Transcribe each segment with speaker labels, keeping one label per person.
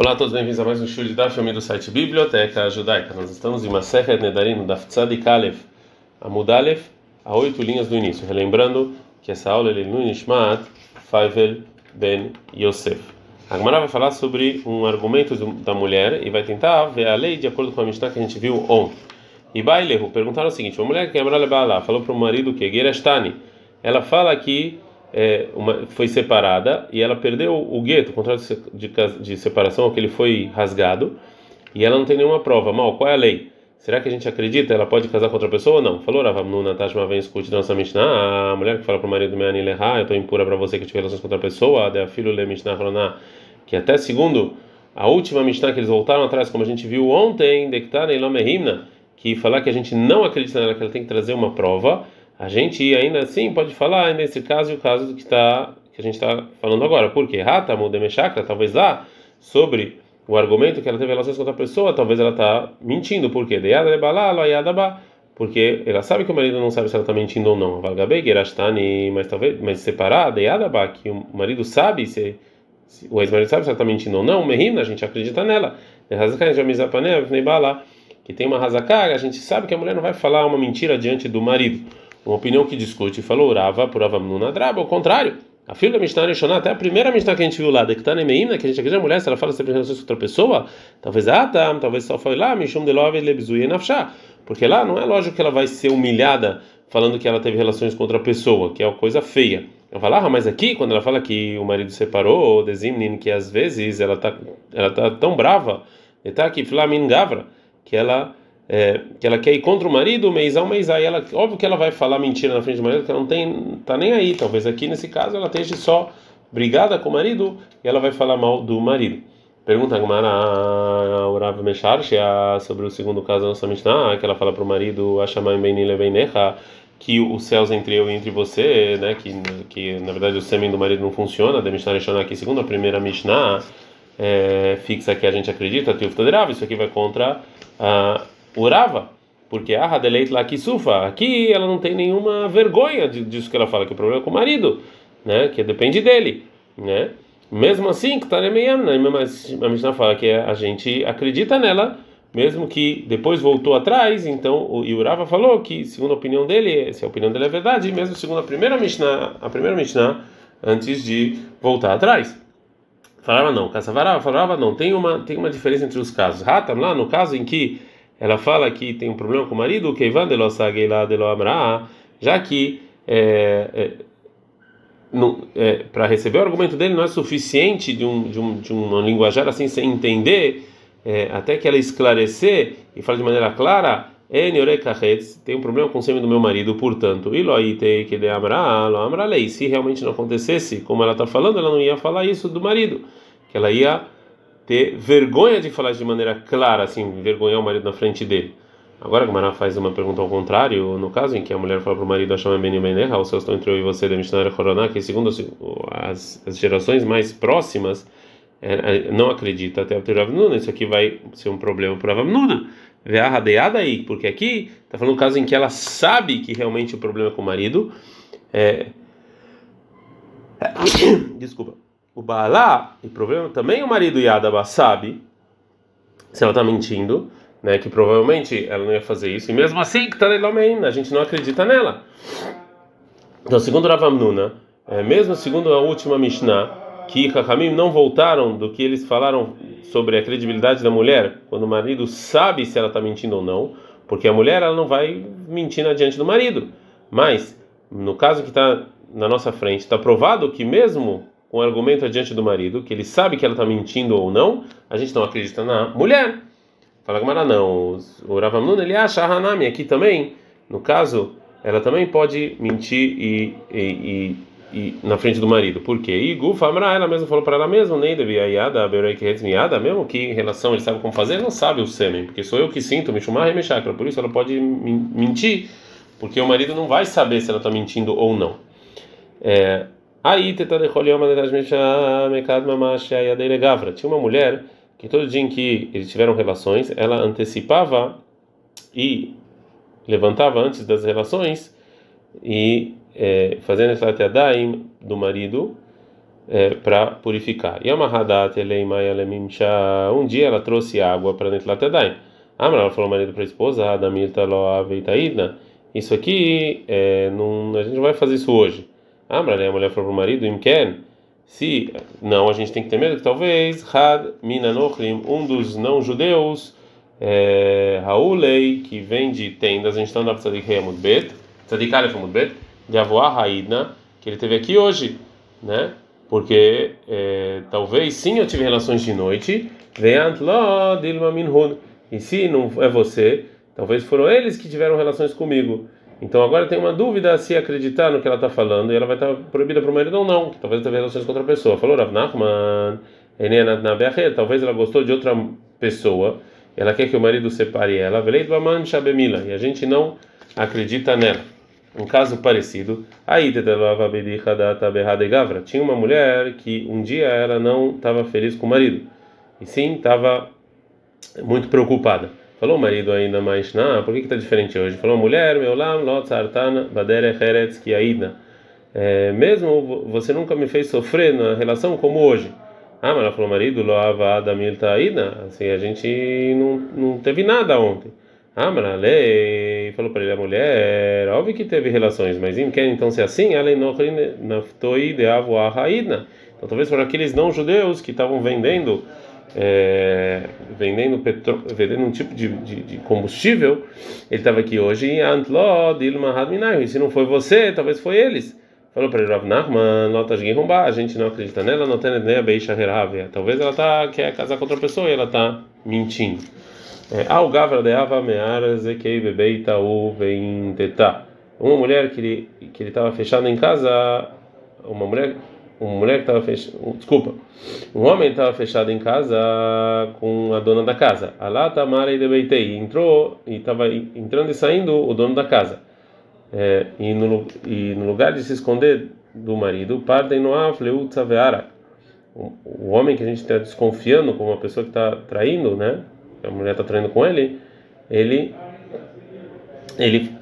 Speaker 1: Olá a todos, bem-vindos a mais um show de Daf, do site Biblioteca Judaica. Nós estamos em Masechet Nedarim, Daf Tzadik Aleph, Amud Aleph, a oito linhas do início. Relembrando que essa aula é no Nishmat Faivel Ben Yosef. A Gemara vai falar sobre um argumento da mulher e vai tentar ver a lei de acordo com a Mishnah que a gente viu ontem. E Bailehu perguntaram o seguinte: uma mulher que é falou para o marido que Gerashtani, ela fala que é, uma, foi separada e ela perdeu o gueto, o contrato de, de, de separação, que ele foi rasgado, e ela não tem nenhuma prova. Mal, qual é a lei? Será que a gente acredita? Ela pode casar com outra pessoa ou não? Falou Ravamnuna Tashma vem escute nossa Mishnah, a mulher que fala para o marido Meani Leha, eu estou impura para você que tive relações com outra pessoa, a filho Le Mishnah Roná, que até segundo a última Mishnah que eles voltaram atrás, como a gente viu ontem, Dektar Elomehimna, que falar que a gente não acredita nela, que ela tem que trazer uma prova a gente ainda assim pode falar nesse caso e o caso que está que a gente está falando agora. Por quê? Rata Mudemechakra, talvez lá sobre o argumento que ela teve relações com outra pessoa, talvez ela está mentindo. Por quê? Porque ela sabe que o marido não sabe se ela está mentindo ou não. Mas talvez, mas separada, que o marido sabe se, o ex-marido sabe se ela está mentindo ou não. Mehimna, a gente acredita nela. Que tem uma razaká, a gente sabe que a mulher não vai falar uma mentira diante do marido uma opinião que discute, falou Rava por Avamnuna Draba, ao contrário. A filha da Mishnah Rishonah, até a primeira Mishnah que a gente viu lá, de que está Nemeimna, que a gente acredita a mulher, se ela fala sobre relações com outra pessoa, talvez ah, tá, talvez só foi lá, Mishum Delove Lebzuye Nafshah, porque lá não é lógico que ela vai ser humilhada falando que ela teve relações com outra pessoa, que é uma coisa feia. Eu falo, ah, mas aqui, quando ela fala que o marido separou, ou Dezimnin, que às vezes ela tá, ela tá tão brava, está aqui, Flamin Gavra, que ela é, que ela quer ir contra o marido, mês a mês aí ela, óbvio que ela vai falar mentira na frente do marido, que ela não tem, tá nem aí. Talvez aqui nesse caso ela esteja só brigada com o marido e ela vai falar mal do marido. Pergunta a Gemara Urav Mesharsha sobre o segundo caso da nossa Mishnah, que ela fala para o marido, Ashamai Beinile Beinecha, que os céus entre eu e entre você, né, que, que na verdade o sêmen do marido não funciona, da Mishnah Rishonah aqui, segundo a primeira Mishnah, é, fixa que a gente acredita, isso aqui vai contra a Urava, porque a Hadeleit lá que sufa, aqui ela não tem nenhuma vergonha disso que ela fala, que o problema é com o marido, né? Que depende dele, né? Mesmo assim, que tá né? a Mishnah fala que a gente acredita nela, mesmo que depois voltou atrás, então o Urava falou que, segundo a opinião dele, se a opinião dele é verdade, mesmo segundo a primeira Mishnah, a primeira Mishnah, antes de voltar atrás. Falava não, Kassavarava falava não, tem uma, tem uma diferença entre os casos. Ratam lá, no caso em que ela fala que tem um problema com o marido, que já que é, é, é, para receber o argumento dele não é suficiente de um de, um, de um linguajar assim sem entender, é, até que ela esclarecer e fala de maneira clara, tem um problema com o sêmen do meu marido, portanto, se realmente não acontecesse, como ela está falando, ela não ia falar isso do marido, que ela ia ter vergonha de falar de maneira clara, assim, vergonhar o marido na frente dele. Agora a Gamara faz uma pergunta ao contrário, no caso em que a mulher fala para o marido Hashem Ben Beneha, os céus estão entre eu e você, da Mishnah Koroná, que segundo as, as gerações mais próximas, é, é, não acredita até o Ravnuna, isso aqui vai ser um problema para Ravnuna. Vê a radeada aí, porque aqui está falando um caso em que ela sabe que realmente o problema é com o marido. É... Desculpa o Baalá, e problema também o marido Yadaba sabe, se ela está mentindo, né, que provavelmente ela não ia fazer isso, e mesmo assim, que tá a gente não acredita nela. Então, segundo Ravamnuna, é, mesmo segundo a última Mishnah, que Hakamim não voltaram do que eles falaram sobre a credibilidade da mulher, quando o marido sabe se ela está mentindo ou não, porque a mulher ela não vai mentir na diante do marido. Mas, no caso que está na nossa frente, está provado que mesmo com argumento adiante do marido, que ele sabe que ela está mentindo ou não, a gente não acredita na mulher. Fala Gamara, não. O Ravamnun, ele acha a Hanami aqui também, no caso, ela também pode mentir e, e, e, e na frente do marido. Por quê? E Gufa ela mesma falou para ela mesma, nem devia Yada, Miada, mesmo que em relação ele sabe como fazer, não sabe o sêmen, porque sou eu que sinto, me chamar e chakra, por isso ela pode mentir, porque o marido não vai saber se ela está mentindo ou não. É, Aí, tinha uma mulher que todo dia em que eles tiveram relações, ela antecipava e levantava antes das relações e é, fazendo essa teadaim do marido é, para purificar. Alemimcha. Um dia ela trouxe água para Netlatadaim. Amra, ela falou marido para a esposa, loaveitaidna. Isso aqui, é, não, a gente não vai fazer isso hoje. Amra, a mulher falou para o marido, Imken. Se não, a gente tem que ter medo que talvez Had Minanochlim, um dos não-judeus, é, Raulei, que vem de tendas, a gente está andando Tzadik Hamud Bet, Tzadik Alef Hamud Bet, de Avoah Haidna, que ele teve aqui hoje, né? Porque é, talvez sim eu tive relações de noite, Veant Lo Dilma Minhun, e se não é você, talvez foram eles que tiveram relações comigo. Então agora tem uma dúvida se acreditar no que ela está falando e ela vai estar proibida para o marido ou não, que talvez tenha relações com outra pessoa. Falou Rav Nachman, talvez ela gostou de outra pessoa, ela quer que o marido separe ela, e a gente não acredita nela. Um caso parecido, aí tinha uma mulher que um dia ela não estava feliz com o marido, e sim estava muito preocupada. Falou o marido ainda mais, não, por que está diferente hoje? Falou mulher, meu lam, lot sartana, badere heretz ki aida. É, mesmo você nunca me fez sofrer na relação como hoje. Ah, mas ela falou, marido, loava adamilta aida. Assim, a gente não, não teve nada ontem. Ah, mas ela falou para ele, a mulher, óbvio que teve relações, mas em quer então ser assim? Ela naftoi de avoa Então talvez para aqueles não judeus que estavam vendendo é, vendendo, petro, vendendo um tipo de, de, de combustível, ele estava aqui hoje e se não foi você, talvez foi eles. Falou para ele, Rav Nachman, a gente não acredita nela, não tem nem a Beisha Talvez ela tá, quer casar com outra pessoa e ela está mentindo. É, Ao Gavra de Ava Meara Zekei Bebeita U Vein Teta. Uma mulher que ele que ele estava fechado em casa, uma mulher uma mulher que estava fechada, desculpa, um homem estava fechado em casa com a dona da casa. Alá Tamara e Debeitei entrou e estava entrando e saindo o dono da casa. É, e, no, e no lugar de se esconder do marido, partem no afleu tzaveara. O homem que a gente está desconfiando como uma pessoa que está traindo, né? A mulher está traindo com ele, ele ele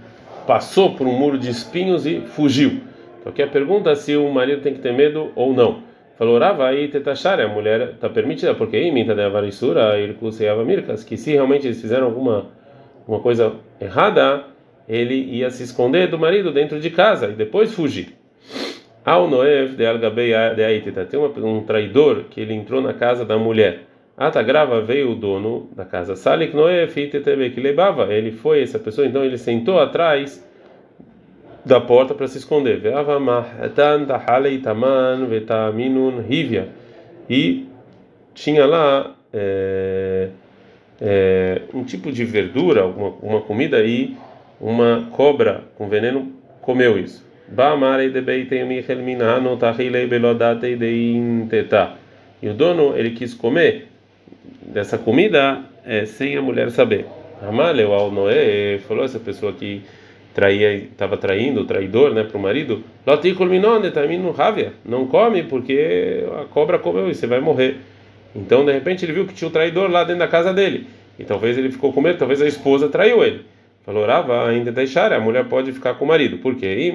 Speaker 1: passou por um muro de espinhos e fugiu. Então aqui a pergunta se o marido tem que ter medo ou não. Falou, Rava aí tetachar, a mulher está permitida, porque em minta de avarisura, ele cuseava mircas, que se realmente eles fizeram alguma uma coisa errada, ele ia se esconder do marido dentro de casa e depois fugir. Ao Noev de Algabei de tem um traidor que ele entrou na casa da mulher. Ata grava veio o dono da casa. Salik Noev que levava. Ele foi essa pessoa, então ele sentou atrás da porta para se esconder. E tinha lá é, é, um tipo de verdura, uma, uma comida e uma cobra com veneno comeu isso. E o dono ele quis comer dessa comida é, sem a mulher saber. Amaleu ao Noé falou essa pessoa que traía, estava traindo, traidor, né, para o marido, não come porque a cobra comeu e você vai morrer. Então, de repente, ele viu que tinha o traidor lá dentro da casa dele. E talvez ele ficou com medo, talvez a esposa traiu ele. Falou, Rava, ainda deixar, a mulher pode ficar com o marido. Por quê?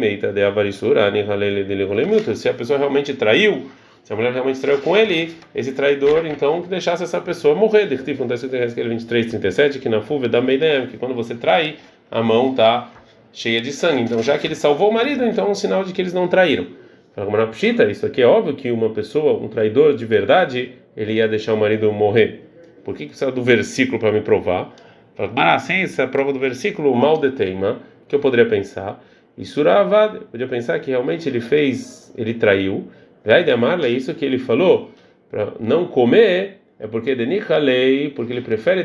Speaker 1: Se a pessoa realmente traiu, se a mulher realmente traiu com ele, esse traidor, então, que deixasse essa pessoa morrer. Acontece no 23, 37, que na fuve da Meidem, que quando você trai, a mão está cheia de sangue. Então, já que ele salvou o marido, então é um sinal de que eles não traíram. Fala pshita, isso aqui é óbvio que uma pessoa, um traidor de verdade, ele ia deixar o marido morrer. Por que, que precisa do versículo para me provar? Fala, ah, sem essa prova do versículo, mal de teima, que eu poderia pensar. E Suravad, podia pensar que realmente ele fez, ele traiu. Vai de amarla, é isso que ele falou, para não comer é porque lei, porque ele prefere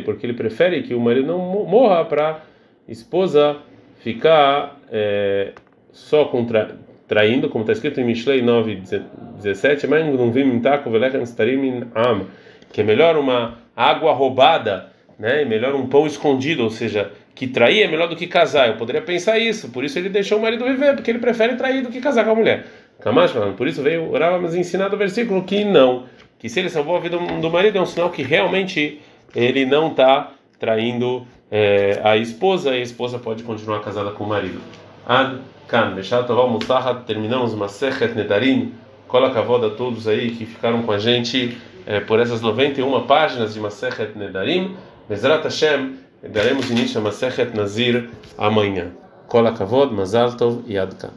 Speaker 1: porque ele prefere que o marido não morra para esposa ficar é, só contra, traindo, como está escrito em Mishlei 9:17, mas não vim am, que é melhor uma água roubada, né? É melhor um pão escondido, ou seja, que trair é melhor do que casar. Eu poderia pensar isso, por isso ele deixou o marido viver, porque ele prefere trair do que casar com a mulher. Por isso veio orar, mas ensinar do versículo que não, que se ele salvou a vida do marido é um sinal que realmente ele não está traindo é, a esposa e a esposa pode continuar casada com o marido. Ad Kan. Beshat Tová Mutsahat. Terminamos Masechet Nedarim. Cola Kavod a todos aí que ficaram com a gente é, por essas 91 páginas de Masechet Nedarim. Bezrat Hashem. Daremos início a Masechet Nazir amanhã. Cola Kavod, Mazal Tov e Ad Kan.